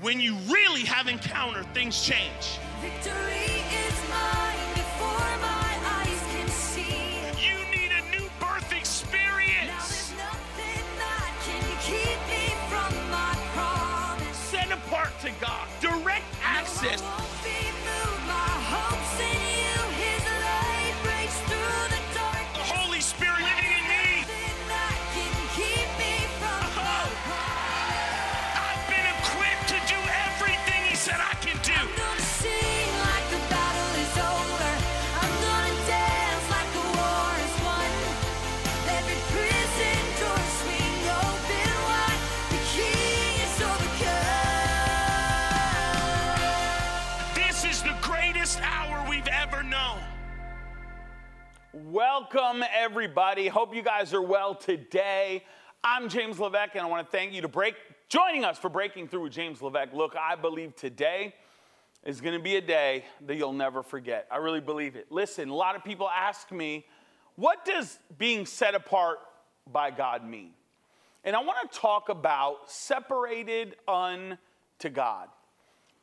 when you really have encountered, things change. Victory is mine Welcome, everybody. Hope you guys are well today. I'm James Levesque, and I want to thank you to break joining us for breaking through with James Levesque. Look, I believe today is going to be a day that you'll never forget. I really believe it. Listen, a lot of people ask me, what does being set apart by God mean? And I want to talk about separated unto God.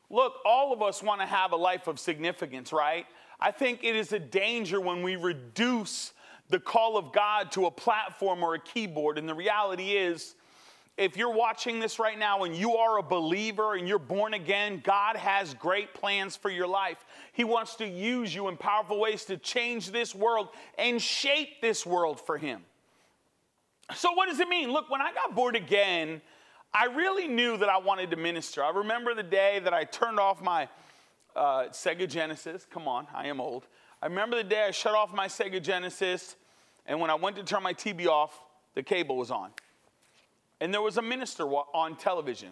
Look, all of us want to have a life of significance, right? I think it is a danger when we reduce the call of God to a platform or a keyboard. And the reality is, if you're watching this right now and you are a believer and you're born again, God has great plans for your life. He wants to use you in powerful ways to change this world and shape this world for Him. So, what does it mean? Look, when I got born again, I really knew that I wanted to minister. I remember the day that I turned off my uh, Sega Genesis. Come on, I am old. I remember the day I shut off my Sega Genesis, and when I went to turn my TV off, the cable was on. And there was a minister on television.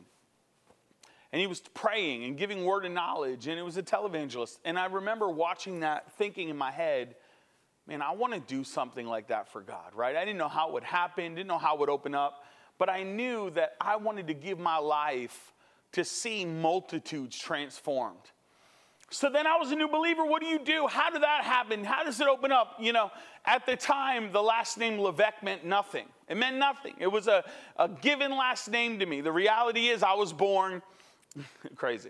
And he was praying and giving word of knowledge, and it was a televangelist. And I remember watching that, thinking in my head, man, I want to do something like that for God, right? I didn't know how it would happen, didn't know how it would open up, but I knew that I wanted to give my life to see multitudes transformed. So then I was a new believer. What do you do? How did that happen? How does it open up? You know, at the time, the last name Levesque meant nothing. It meant nothing. It was a, a given last name to me. The reality is, I was born crazy.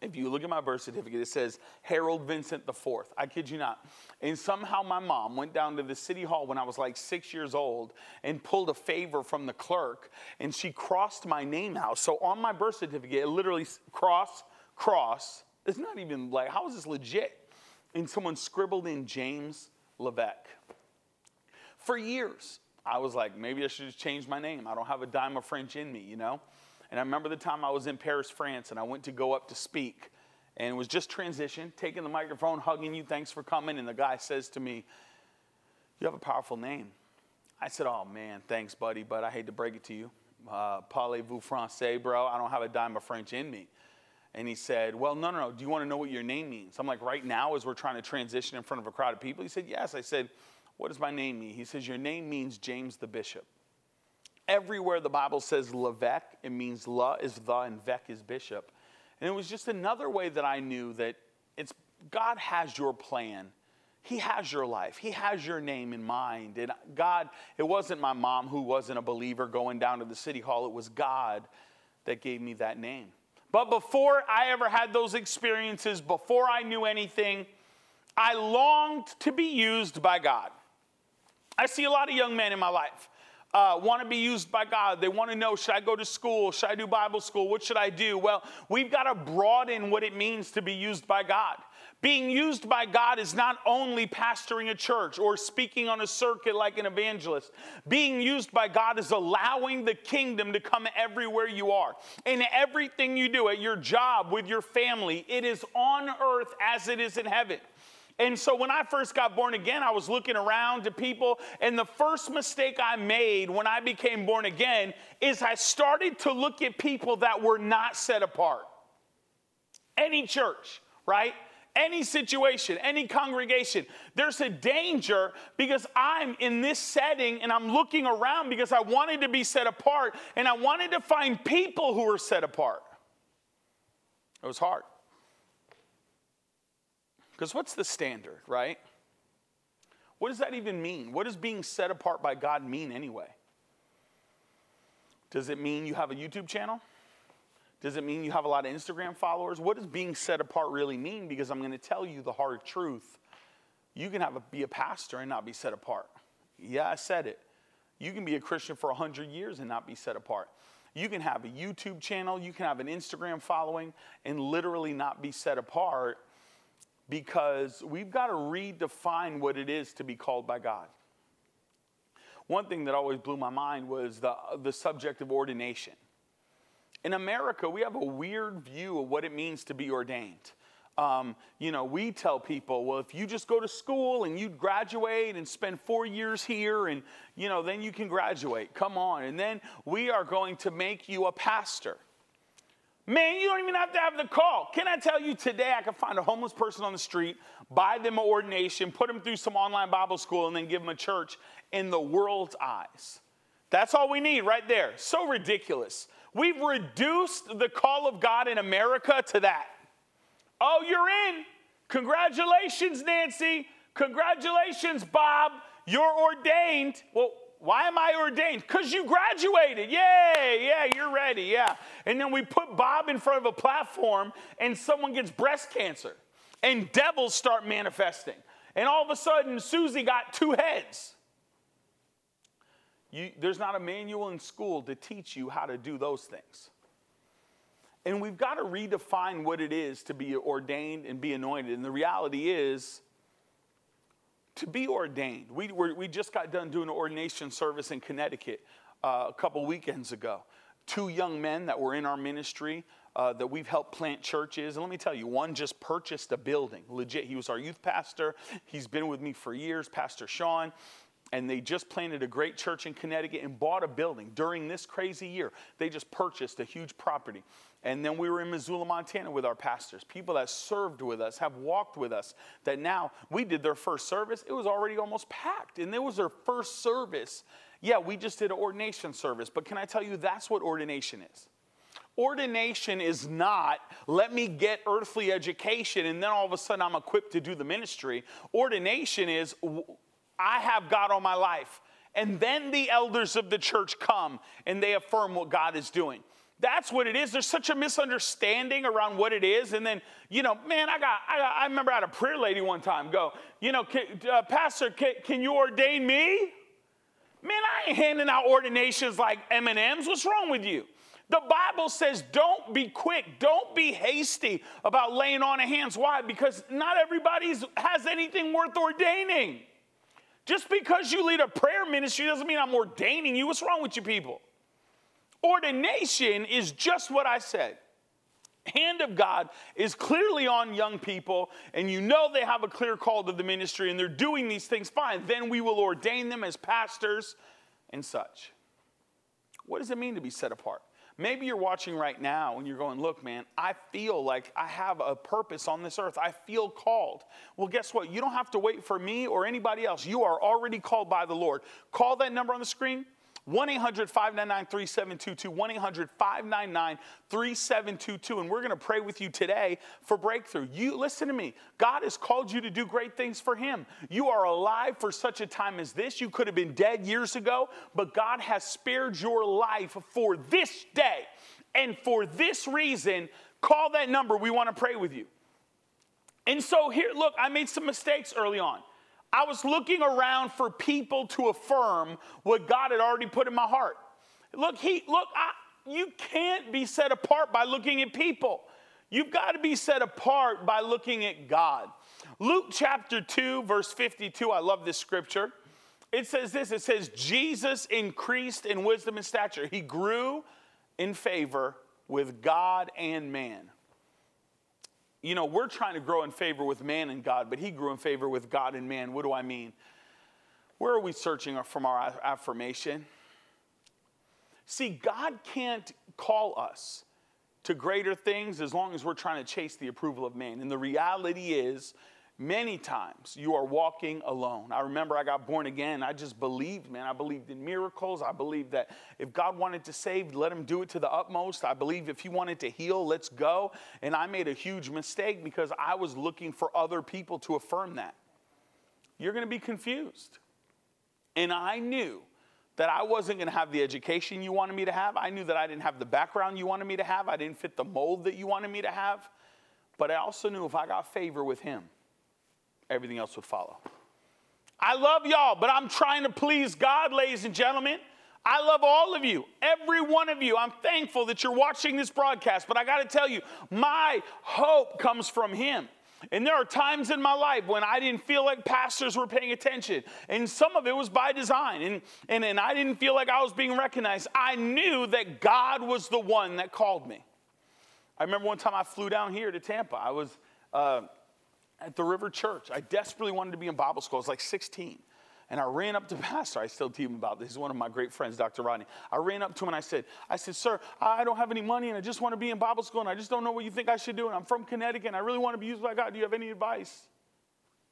If you look at my birth certificate, it says Harold Vincent IV. I kid you not. And somehow my mom went down to the city hall when I was like six years old and pulled a favor from the clerk, and she crossed my name out. So on my birth certificate, it literally cross, cross. It's not even like, how is this legit? And someone scribbled in James Levesque. For years, I was like, maybe I should just change my name. I don't have a dime of French in me, you know? And I remember the time I was in Paris, France, and I went to go up to speak, and it was just transition, taking the microphone, hugging you, thanks for coming. And the guy says to me, You have a powerful name. I said, Oh man, thanks, buddy, but I hate to break it to you. Uh, Parlez-vous français, bro? I don't have a dime of French in me. And he said, Well, no, no, no. Do you want to know what your name means? I'm like, Right now, as we're trying to transition in front of a crowd of people? He said, Yes. I said, What does my name mean? He says, Your name means James the Bishop. Everywhere the Bible says Levesque, it means La is the and Vec is bishop. And it was just another way that I knew that it's God has your plan. He has your life. He has your name in mind. And God, it wasn't my mom who wasn't a believer going down to the city hall. It was God that gave me that name. But before I ever had those experiences, before I knew anything, I longed to be used by God. I see a lot of young men in my life uh, want to be used by God. They want to know should I go to school? Should I do Bible school? What should I do? Well, we've got to broaden what it means to be used by God. Being used by God is not only pastoring a church or speaking on a circuit like an evangelist. Being used by God is allowing the kingdom to come everywhere you are. In everything you do, at your job, with your family, it is on earth as it is in heaven. And so when I first got born again, I was looking around to people, and the first mistake I made when I became born again is I started to look at people that were not set apart. Any church, right? Any situation, any congregation, there's a danger because I'm in this setting and I'm looking around because I wanted to be set apart and I wanted to find people who were set apart. It was hard. Because what's the standard, right? What does that even mean? What does being set apart by God mean anyway? Does it mean you have a YouTube channel? Does it mean you have a lot of Instagram followers? What does being set apart really mean? Because I'm going to tell you the hard truth. You can have a, be a pastor and not be set apart. Yeah, I said it. You can be a Christian for 100 years and not be set apart. You can have a YouTube channel, you can have an Instagram following, and literally not be set apart because we've got to redefine what it is to be called by God. One thing that always blew my mind was the, the subject of ordination. In America, we have a weird view of what it means to be ordained. Um, you know, we tell people, well, if you just go to school and you graduate and spend four years here, and, you know, then you can graduate. Come on. And then we are going to make you a pastor. Man, you don't even have to have the call. Can I tell you today, I can find a homeless person on the street, buy them an ordination, put them through some online Bible school, and then give them a church in the world's eyes. That's all we need right there. So ridiculous. We've reduced the call of God in America to that. Oh, you're in. Congratulations, Nancy. Congratulations, Bob. You're ordained. Well, why am I ordained? Because you graduated. Yay, yeah, you're ready, yeah. And then we put Bob in front of a platform and someone gets breast cancer and devils start manifesting. And all of a sudden, Susie got two heads. You, there's not a manual in school to teach you how to do those things. And we've got to redefine what it is to be ordained and be anointed. And the reality is, to be ordained, we, we just got done doing an ordination service in Connecticut uh, a couple weekends ago. Two young men that were in our ministry uh, that we've helped plant churches. And let me tell you, one just purchased a building. Legit, he was our youth pastor. He's been with me for years, Pastor Sean and they just planted a great church in Connecticut and bought a building during this crazy year. They just purchased a huge property. And then we were in Missoula, Montana with our pastors, people that served with us, have walked with us, that now we did their first service. It was already almost packed, and it was their first service. Yeah, we just did an ordination service, but can I tell you that's what ordination is? Ordination is not, let me get earthly education and then all of a sudden I'm equipped to do the ministry. Ordination is, I have God on my life. And then the elders of the church come and they affirm what God is doing. That's what it is. There's such a misunderstanding around what it is. And then, you know, man, I got, I, got, I remember I had a prayer lady one time go, you know, can, uh, Pastor, can, can you ordain me? Man, I ain't handing out ordinations like M&Ms. What's wrong with you? The Bible says don't be quick, don't be hasty about laying on of hands. Why? Because not everybody has anything worth ordaining. Just because you lead a prayer ministry doesn't mean I'm ordaining you. What's wrong with you people? Ordination is just what I said. Hand of God is clearly on young people, and you know they have a clear call to the ministry and they're doing these things fine. Then we will ordain them as pastors and such. What does it mean to be set apart? Maybe you're watching right now and you're going, Look, man, I feel like I have a purpose on this earth. I feel called. Well, guess what? You don't have to wait for me or anybody else. You are already called by the Lord. Call that number on the screen 1 800 599 3722. 1 800 599 3722. And we're going to pray with you today for breakthrough. You listen to me. God has called you to do great things for Him. You are alive for such a time as this. You could have been dead years ago, but God has spared your life for this day. And for this reason, call that number. We want to pray with you. And so here, look, I made some mistakes early on. I was looking around for people to affirm what God had already put in my heart. Look, he look, I, you can't be set apart by looking at people. You've got to be set apart by looking at God. Luke chapter 2, verse 52, I love this scripture. It says this it says, Jesus increased in wisdom and stature. He grew in favor with God and man you know, we're trying to grow in favor with man and God, but he grew in favor with God and man. What do I mean? Where are we searching from our affirmation? See, God can't call us to greater things as long as we're trying to chase the approval of man. And the reality is, Many times you are walking alone. I remember I got born again. I just believed, man. I believed in miracles. I believed that if God wanted to save, let him do it to the utmost. I believe if he wanted to heal, let's go. And I made a huge mistake because I was looking for other people to affirm that. You're going to be confused. And I knew that I wasn't going to have the education you wanted me to have. I knew that I didn't have the background you wanted me to have. I didn't fit the mold that you wanted me to have. But I also knew if I got favor with Him, everything else would follow. I love y'all, but I'm trying to please God, ladies and gentlemen. I love all of you, every one of you. I'm thankful that you're watching this broadcast, but I got to tell you, my hope comes from Him. And there are times in my life when I didn't feel like pastors were paying attention. And some of it was by design. And, and, and I didn't feel like I was being recognized. I knew that God was the one that called me. I remember one time I flew down here to Tampa. I was uh, at the River Church. I desperately wanted to be in Bible school. I was like 16. And I ran up to Pastor. I still tell him about this. He's one of my great friends, Dr. Rodney. I ran up to him and I said, I said, Sir, I don't have any money and I just want to be in Bible school and I just don't know what you think I should do. And I'm from Connecticut and I really want to be used by God. Do you have any advice?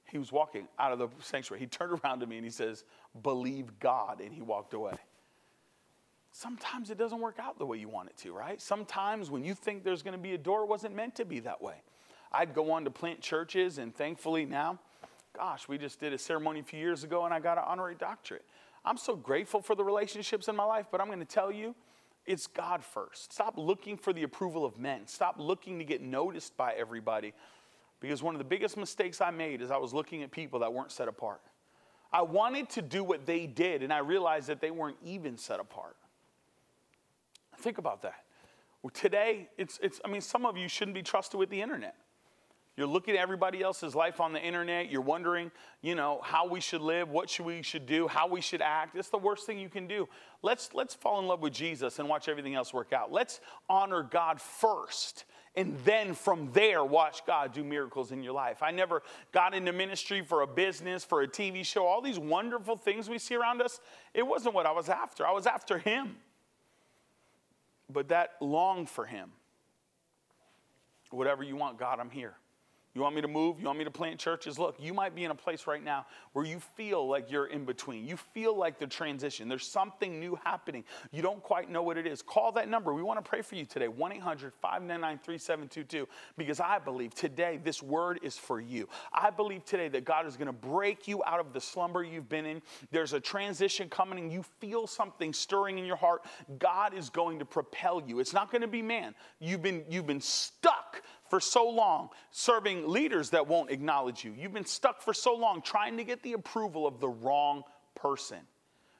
He was walking out of the sanctuary. He turned around to me and he says, Believe God. And he walked away. Sometimes it doesn't work out the way you want it to, right? Sometimes when you think there's going to be a door, it wasn't meant to be that way. I'd go on to plant churches, and thankfully now, gosh, we just did a ceremony a few years ago and I got an honorary doctorate. I'm so grateful for the relationships in my life, but I'm going to tell you, it's God first. Stop looking for the approval of men. Stop looking to get noticed by everybody. Because one of the biggest mistakes I made is I was looking at people that weren't set apart. I wanted to do what they did, and I realized that they weren't even set apart. Think about that. Today, it's, it's, I mean, some of you shouldn't be trusted with the internet. You're looking at everybody else's life on the internet. You're wondering, you know, how we should live, what should we should do, how we should act. It's the worst thing you can do. Let's let's fall in love with Jesus and watch everything else work out. Let's honor God first and then from there watch God do miracles in your life. I never got into ministry for a business, for a TV show, all these wonderful things we see around us. It wasn't what I was after. I was after him. But that long for him. Whatever you want, God, I'm here. You want me to move? You want me to plant churches? Look, you might be in a place right now where you feel like you're in between. You feel like the transition. There's something new happening. You don't quite know what it is. Call that number. We want to pray for you today 1 800 599 3722 because I believe today this word is for you. I believe today that God is going to break you out of the slumber you've been in. There's a transition coming and you feel something stirring in your heart. God is going to propel you. It's not going to be man. You've been, you've been stuck for so long serving leaders that won't acknowledge you. You've been stuck for so long trying to get the approval of the wrong person.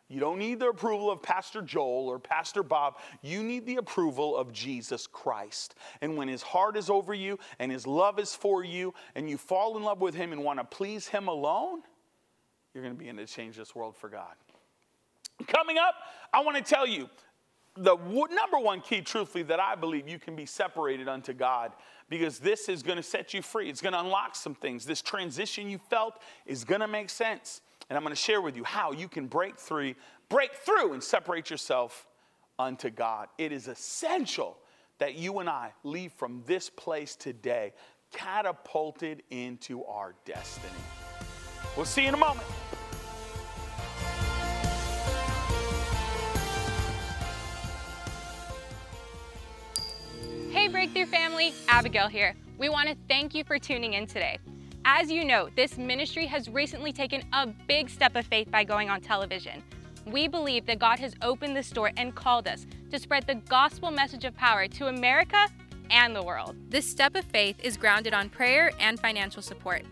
You don't need the approval of Pastor Joel or Pastor Bob. You need the approval of Jesus Christ. And when his heart is over you and his love is for you and you fall in love with him and want to please him alone, you're going to begin to change this world for God. Coming up, I want to tell you the number one key, truthfully, that I believe you can be separated unto God because this is going to set you free. It's going to unlock some things. This transition you felt is going to make sense. And I'm going to share with you how you can break through, break through and separate yourself unto God. It is essential that you and I leave from this place today catapulted into our destiny. We'll see you in a moment. Family, Abigail here. We want to thank you for tuning in today. As you know, this ministry has recently taken a big step of faith by going on television. We believe that God has opened this door and called us to spread the gospel message of power to America and the world. This step of faith is grounded on prayer and financial support.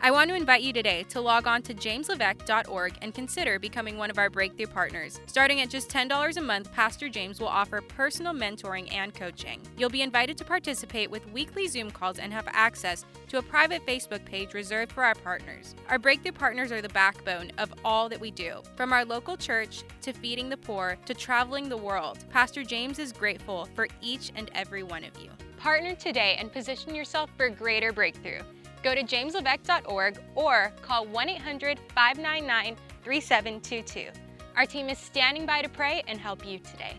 I want to invite you today to log on to jameslevesque.org and consider becoming one of our breakthrough partners. Starting at just $10 a month, Pastor James will offer personal mentoring and coaching. You'll be invited to participate with weekly Zoom calls and have access to a private Facebook page reserved for our partners. Our breakthrough partners are the backbone of all that we do. From our local church to feeding the poor to traveling the world, Pastor James is grateful for each and every one of you. Partner today and position yourself for greater breakthrough. Go to jameslevesque.org or call 1 800 599 3722. Our team is standing by to pray and help you today.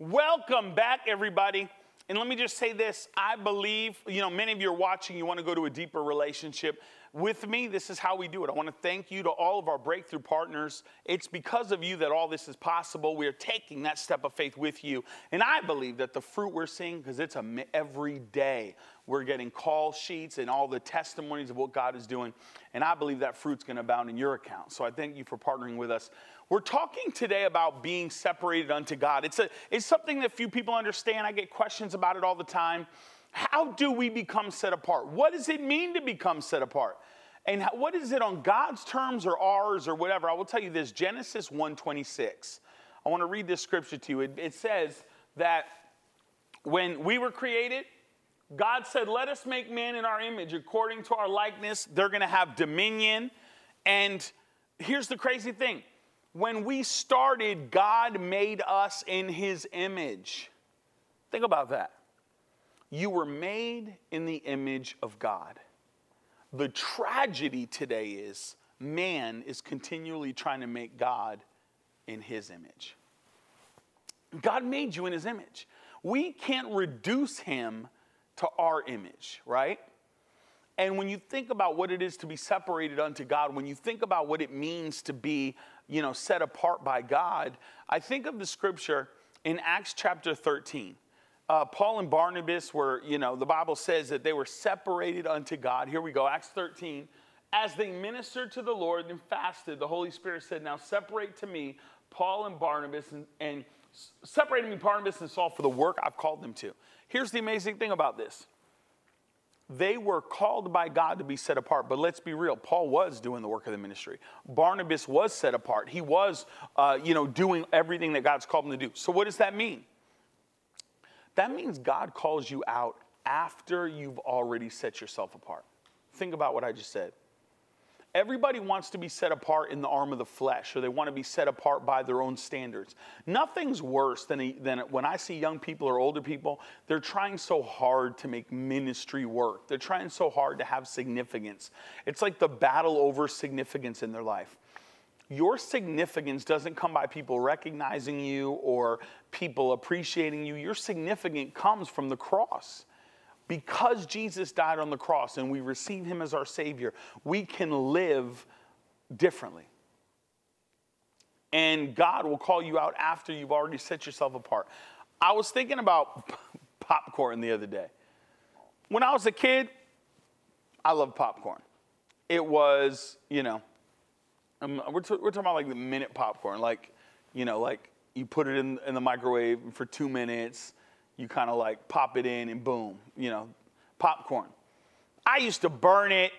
Welcome back, everybody. And let me just say this I believe, you know, many of you are watching, you want to go to a deeper relationship. With me, this is how we do it. I want to thank you to all of our breakthrough partners. It's because of you that all this is possible. We are taking that step of faith with you. And I believe that the fruit we're seeing, because it's a, every day, we're getting call sheets and all the testimonies of what God is doing. And I believe that fruit's going to abound in your account. So I thank you for partnering with us. We're talking today about being separated unto God. It's, a, it's something that few people understand. I get questions about it all the time. How do we become set apart? What does it mean to become set apart? And what is it on God's terms or ours or whatever? I will tell you this Genesis 1:26. I want to read this scripture to you. It, it says that when we were created, God said, Let us make man in our image according to our likeness. They're going to have dominion. And here's the crazy thing when we started, God made us in his image. Think about that. You were made in the image of God. The tragedy today is man is continually trying to make God in his image. God made you in his image. We can't reduce him to our image, right? And when you think about what it is to be separated unto God, when you think about what it means to be, you know, set apart by God, I think of the scripture in Acts chapter 13. Uh, Paul and Barnabas were, you know, the Bible says that they were separated unto God. Here we go, Acts 13. As they ministered to the Lord and fasted, the Holy Spirit said, Now separate to me Paul and Barnabas and, and me Barnabas and Saul for the work I've called them to. Here's the amazing thing about this they were called by God to be set apart. But let's be real, Paul was doing the work of the ministry. Barnabas was set apart. He was, uh, you know, doing everything that God's called him to do. So what does that mean? That means God calls you out after you've already set yourself apart. Think about what I just said. Everybody wants to be set apart in the arm of the flesh, or they want to be set apart by their own standards. Nothing's worse than, a, than when I see young people or older people, they're trying so hard to make ministry work. They're trying so hard to have significance. It's like the battle over significance in their life. Your significance doesn't come by people recognizing you or people appreciating you. Your significance comes from the cross. Because Jesus died on the cross and we receive him as our Savior, we can live differently. And God will call you out after you've already set yourself apart. I was thinking about popcorn the other day. When I was a kid, I loved popcorn. It was, you know, um, we're, t- we're talking about like the minute popcorn, like, you know, like you put it in, in the microwave for two minutes, you kind of like pop it in and boom, you know, popcorn. I used to burn it.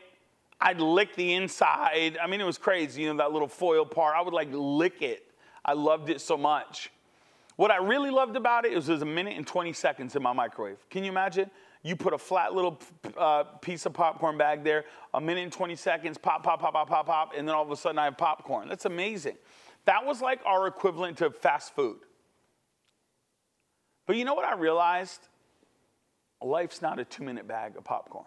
I'd lick the inside. I mean, it was crazy, you know, that little foil part. I would like lick it. I loved it so much. What I really loved about it was it was a minute and 20 seconds in my microwave. Can you imagine? You put a flat little uh, piece of popcorn bag there, a minute and 20 seconds, pop, pop, pop, pop, pop, pop, and then all of a sudden I have popcorn. That's amazing. That was like our equivalent to fast food. But you know what I realized? Life's not a two minute bag of popcorn.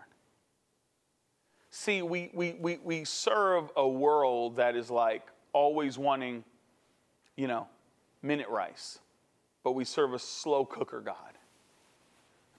See, we, we, we, we serve a world that is like always wanting, you know, minute rice, but we serve a slow cooker God.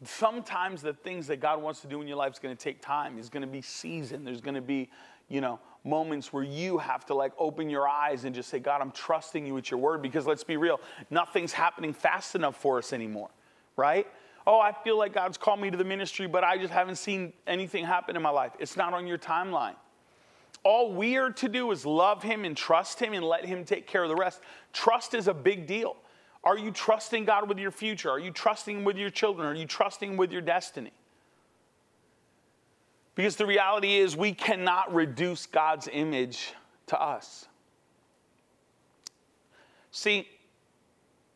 Sometimes the things that God wants to do in your life is going to take time. It's going to be season. There's going to be, you know, moments where you have to like open your eyes and just say, God, I'm trusting you with your word because let's be real, nothing's happening fast enough for us anymore, right? Oh, I feel like God's called me to the ministry, but I just haven't seen anything happen in my life. It's not on your timeline. All we are to do is love Him and trust Him and let Him take care of the rest. Trust is a big deal. Are you trusting God with your future? Are you trusting with your children? Are you trusting with your destiny? Because the reality is, we cannot reduce God's image to us. See,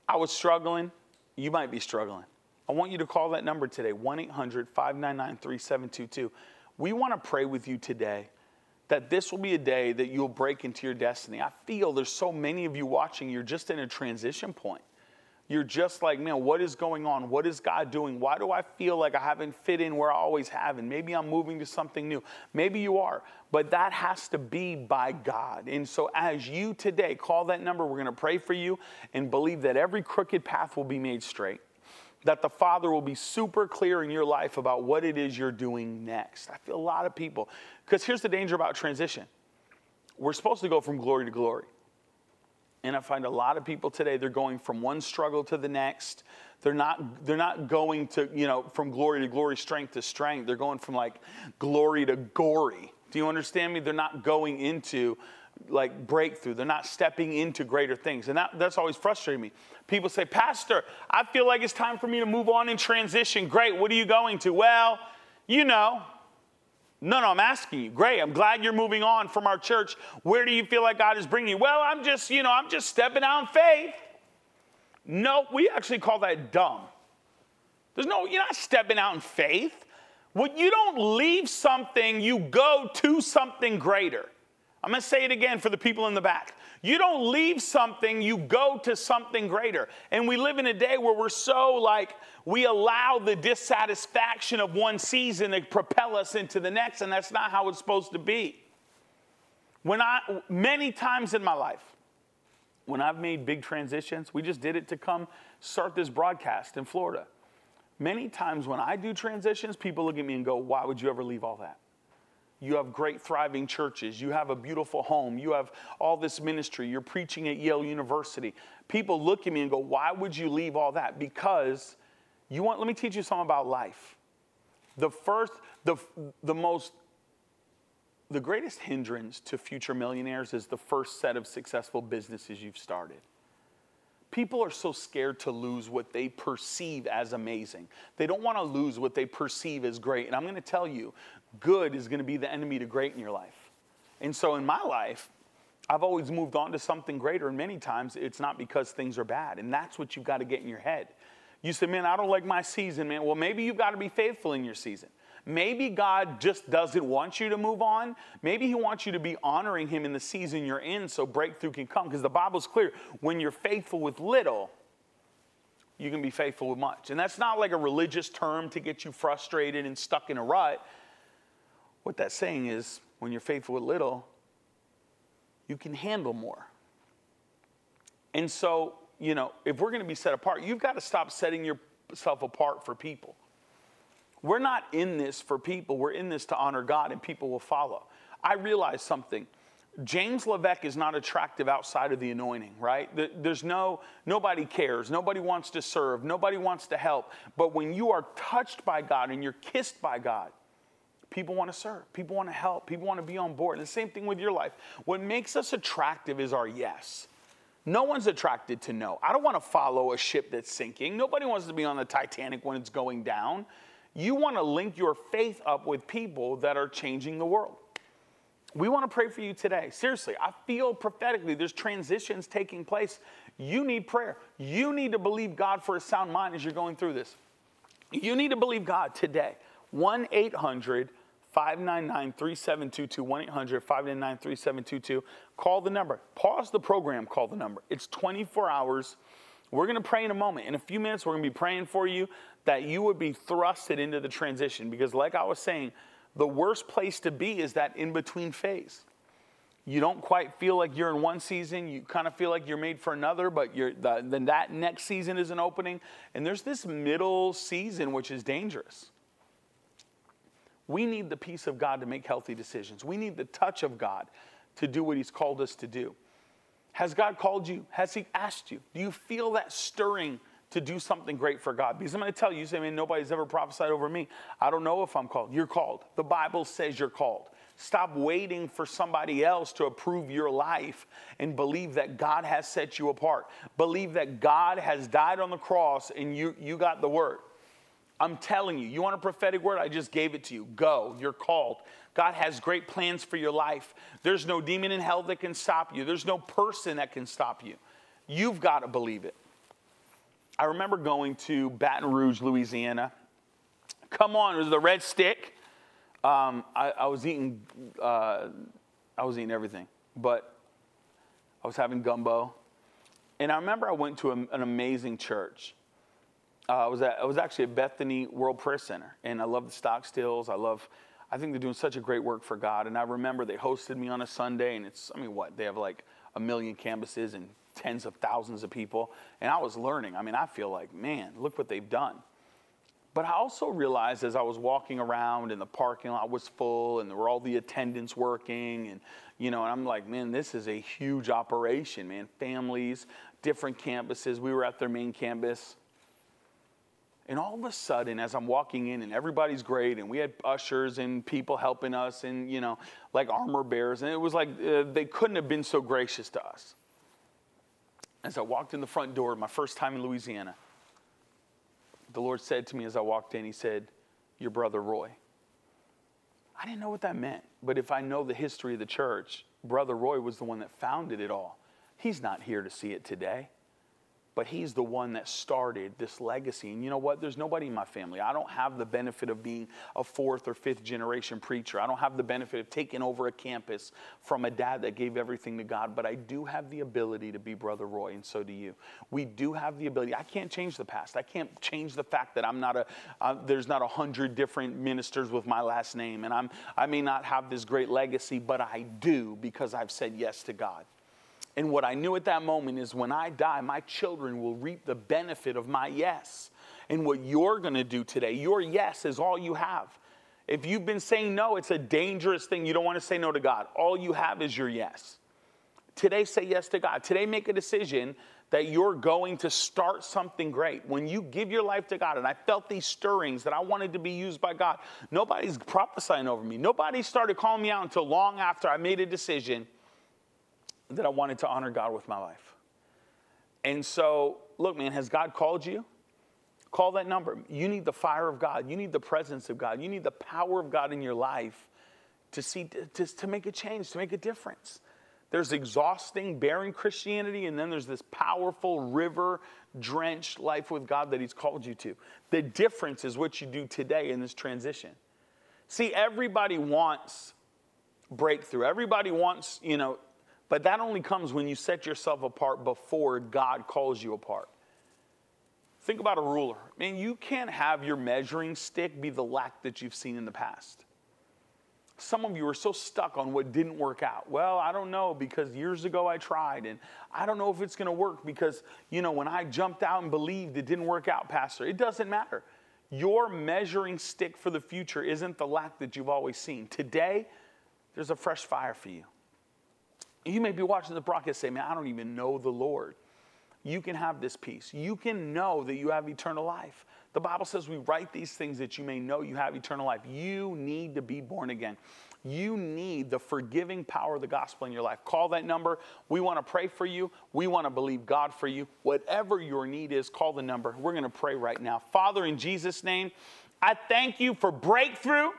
I was struggling. You might be struggling. I want you to call that number today 1 800 599 3722. We want to pray with you today that this will be a day that you'll break into your destiny. I feel there's so many of you watching, you're just in a transition point. You're just like, man, what is going on? What is God doing? Why do I feel like I haven't fit in where I always have? And maybe I'm moving to something new. Maybe you are, but that has to be by God. And so, as you today call that number, we're going to pray for you and believe that every crooked path will be made straight that the Father will be super clear in your life about what it is you're doing next. I feel a lot of people, because here's the danger about transition we're supposed to go from glory to glory. And I find a lot of people today, they're going from one struggle to the next. They're not, they're not going to, you know, from glory to glory, strength to strength. They're going from like glory to gory. Do you understand me? They're not going into like breakthrough. They're not stepping into greater things. And that, that's always frustrating me. People say, Pastor, I feel like it's time for me to move on and transition. Great. What are you going to? Well, you know, no, no, I'm asking you. Great. I'm glad you're moving on from our church. Where do you feel like God is bringing you? Well, I'm just, you know, I'm just stepping out in faith. No, we actually call that dumb. There's no, you're not stepping out in faith. When you don't leave something, you go to something greater. I'm to say it again for the people in the back. You don't leave something, you go to something greater. And we live in a day where we're so like, we allow the dissatisfaction of one season to propel us into the next, and that's not how it's supposed to be. When I, many times in my life, when I've made big transitions, we just did it to come start this broadcast in Florida. Many times when I do transitions, people look at me and go, Why would you ever leave all that? You have great, thriving churches. You have a beautiful home. You have all this ministry. You're preaching at Yale University. People look at me and go, Why would you leave all that? Because you want, let me teach you something about life. The first, the, the most, the greatest hindrance to future millionaires is the first set of successful businesses you've started. People are so scared to lose what they perceive as amazing. They don't want to lose what they perceive as great. And I'm going to tell you, good is going to be the enemy to great in your life. And so in my life, I've always moved on to something greater. And many times it's not because things are bad. And that's what you've got to get in your head. You say, man, I don't like my season, man. Well, maybe you've got to be faithful in your season. Maybe God just doesn't want you to move on. Maybe He wants you to be honoring Him in the season you're in so breakthrough can come. Because the Bible's clear when you're faithful with little, you can be faithful with much. And that's not like a religious term to get you frustrated and stuck in a rut. What that's saying is when you're faithful with little, you can handle more. And so, you know, if we're going to be set apart, you've got to stop setting yourself apart for people. We're not in this for people, we're in this to honor God, and people will follow. I realize something. James Levesque is not attractive outside of the anointing, right? There's no, nobody cares. Nobody wants to serve. Nobody wants to help. But when you are touched by God and you're kissed by God, people want to serve. People want to help. People want to be on board. And the same thing with your life. What makes us attractive is our yes. No one's attracted to no. I don't want to follow a ship that's sinking. Nobody wants to be on the Titanic when it's going down. You want to link your faith up with people that are changing the world. We want to pray for you today. Seriously, I feel prophetically there's transitions taking place. You need prayer. You need to believe God for a sound mind as you're going through this. You need to believe God today. 1 800 599 3722. 1 800 599 3722. Call the number. Pause the program, call the number. It's 24 hours. We're going to pray in a moment. In a few minutes, we're going to be praying for you that you would be thrusted into the transition. Because, like I was saying, the worst place to be is that in between phase. You don't quite feel like you're in one season. You kind of feel like you're made for another, but the, then that next season is an opening. And there's this middle season, which is dangerous. We need the peace of God to make healthy decisions. We need the touch of God to do what He's called us to do. Has God called you? Has He asked you? Do you feel that stirring to do something great for God? Because I'm going to tell you, you say, man, nobody's ever prophesied over me. I don't know if I'm called. You're called. The Bible says you're called. Stop waiting for somebody else to approve your life and believe that God has set you apart. Believe that God has died on the cross and you, you got the word. I'm telling you, you want a prophetic word? I just gave it to you. Go. You're called. God has great plans for your life. There's no demon in hell that can stop you, there's no person that can stop you. You've got to believe it. I remember going to Baton Rouge, Louisiana. Come on, it was the red stick. Um, I, I, was eating, uh, I was eating everything, but I was having gumbo. And I remember I went to a, an amazing church. Uh, I, was at, I was actually at Bethany World Prayer Center, and I love the Stockstills. I love I think they're doing such a great work for God. And I remember they hosted me on a Sunday, and it's, I mean, what? They have like a million campuses and tens of thousands of people. And I was learning. I mean, I feel like, man, look what they've done. But I also realized as I was walking around and the parking lot was full and there were all the attendants working and you know, and I'm like, man, this is a huge operation, man. Families, different campuses. We were at their main campus. And all of a sudden, as I'm walking in, and everybody's great, and we had ushers and people helping us, and you know, like armor bearers, and it was like uh, they couldn't have been so gracious to us. As I walked in the front door, my first time in Louisiana, the Lord said to me as I walked in, He said, Your brother Roy. I didn't know what that meant, but if I know the history of the church, Brother Roy was the one that founded it all. He's not here to see it today but he's the one that started this legacy. And you know what? There's nobody in my family. I don't have the benefit of being a fourth or fifth generation preacher. I don't have the benefit of taking over a campus from a dad that gave everything to God, but I do have the ability to be Brother Roy, and so do you. We do have the ability. I can't change the past. I can't change the fact that I'm not a, uh, there's not a hundred different ministers with my last name, and I'm, I may not have this great legacy, but I do because I've said yes to God. And what I knew at that moment is when I die, my children will reap the benefit of my yes. And what you're going to do today, your yes is all you have. If you've been saying no, it's a dangerous thing. You don't want to say no to God. All you have is your yes. Today, say yes to God. Today, make a decision that you're going to start something great. When you give your life to God, and I felt these stirrings that I wanted to be used by God, nobody's prophesying over me. Nobody started calling me out until long after I made a decision that I wanted to honor God with my life. And so, look, man, has God called you? Call that number. You need the fire of God. You need the presence of God. You need the power of God in your life to see to, to make a change, to make a difference. There's exhausting, barren Christianity, and then there's this powerful, river drenched life with God that He's called you to. The difference is what you do today in this transition. See, everybody wants breakthrough. Everybody wants, you know, but that only comes when you set yourself apart before God calls you apart. Think about a ruler. Man, you can't have your measuring stick be the lack that you've seen in the past. Some of you are so stuck on what didn't work out. Well, I don't know because years ago I tried, and I don't know if it's going to work because, you know, when I jumped out and believed it didn't work out, Pastor. It doesn't matter. Your measuring stick for the future isn't the lack that you've always seen. Today, there's a fresh fire for you. You may be watching the broadcast say, Man, I don't even know the Lord. You can have this peace. You can know that you have eternal life. The Bible says we write these things that you may know you have eternal life. You need to be born again. You need the forgiving power of the gospel in your life. Call that number. We want to pray for you. We want to believe God for you. Whatever your need is, call the number. We're going to pray right now. Father, in Jesus' name, I thank you for breakthrough.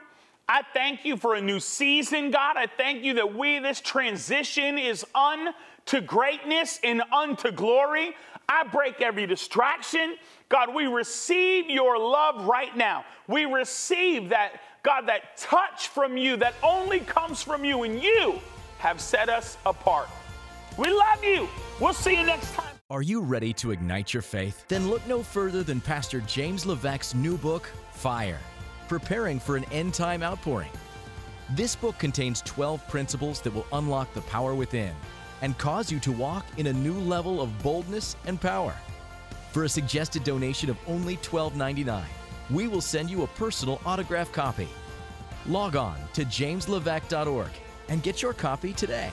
I thank you for a new season, God. I thank you that we, this transition is unto greatness and unto glory. I break every distraction. God, we receive your love right now. We receive that, God, that touch from you that only comes from you, and you have set us apart. We love you. We'll see you next time. Are you ready to ignite your faith? Then look no further than Pastor James Levesque's new book, Fire Preparing for an End Time Outpouring. This book contains 12 principles that will unlock the power within and cause you to walk in a new level of boldness and power. For a suggested donation of only $12.99, we will send you a personal autograph copy. Log on to jameslevesque.org and get your copy today.